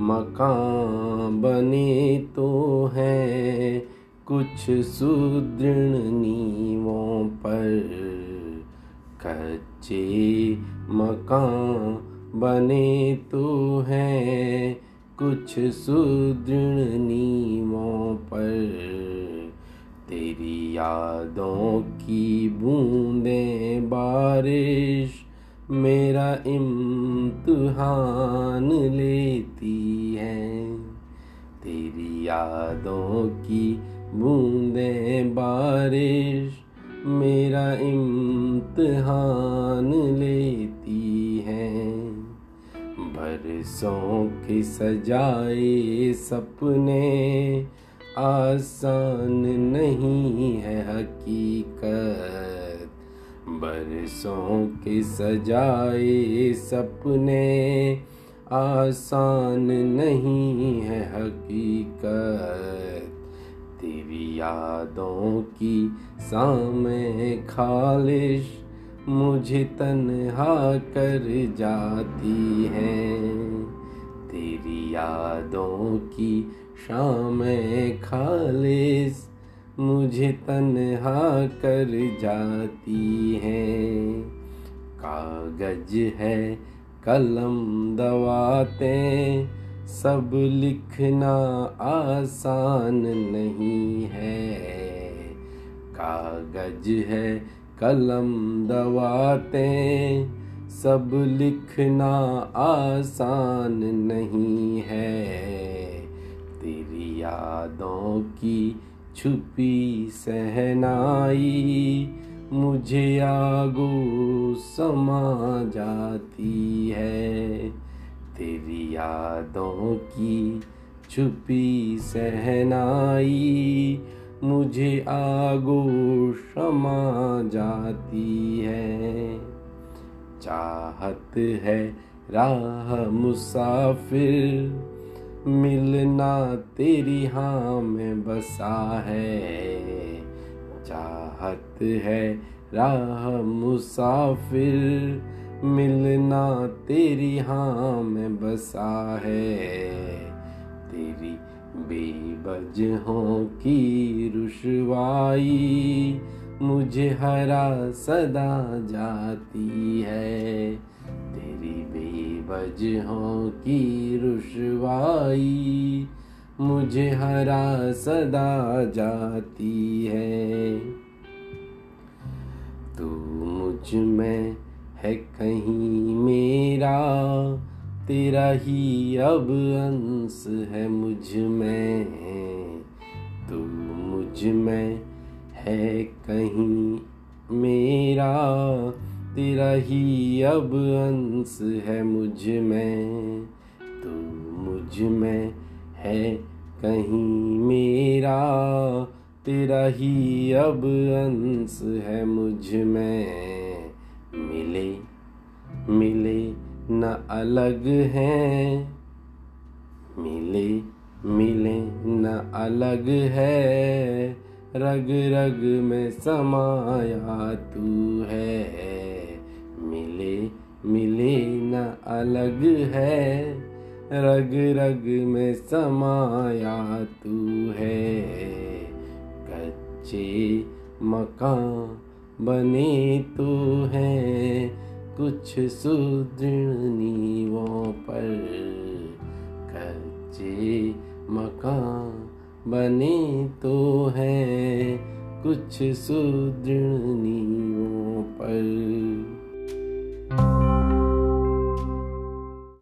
मकान बने तो हैं। कुछ सुदृढ़ नीवों पर कच्चे मकान बने तो हैं। कुछ सुदृढ़ नीवों पर तेरी यादों की बूंदें बारिश मेरा इम्तहान लेती है। तेरी यादों की बूंदें बारिश मेरा इम्तहान लेती है। बरसों के सजाए सपने आसान नहीं है हकीकत। बरसों के सजाए सपने आसान नहीं है हकीकत। तेरी यादों की सामे खालिश मुझे तन्हा कर जाती है। तेरी यादों की शाम खालिश मुझे तन्हा कर जाती हैं। कागज़ है, कलम दवाते सब लिखना आसान नहीं है। कागज़ है, कलम दवाते सब लिखना आसान नहीं है। तेरी यादों की छुपी सहनाई, मुझे आगो समा जाती है। तेरी यादों की छुपी सहनाई, मुझे आगो क्षमा जाती है। चाहत है राह मुसाफिर मिलना तेरी हाँ में बसा है। चाहत है राह मुसाफिर, मिलना तेरी हाँ में बसा है। तेरी बेबजहों की रुशवाई, मुझे हरा सदा जाती है। तेरी बेबजहों की रुशवाई। मुझे हरा सदा जाती है। तू मुझमें है कहीं मेरा। तेरा ही अब अंश है मुझमें। तू मुझमें है कहीं मेरा। तेरा ही अब अंश है मुझमें। तू मुझमें है कहीं मेरा। तेरा ही अब अंश है मुझमें। मिले मिले न अलग हैं। मिले मिले न अलग है। रग रग में समाया तू है। अलग है। रग रग में समाया तू है। कच्चे मकान बने तो है। कुछ सुदृढ़ नीवों पर कच्चे मकान बने तो है। कुछ सुदृढ़ नीवों पर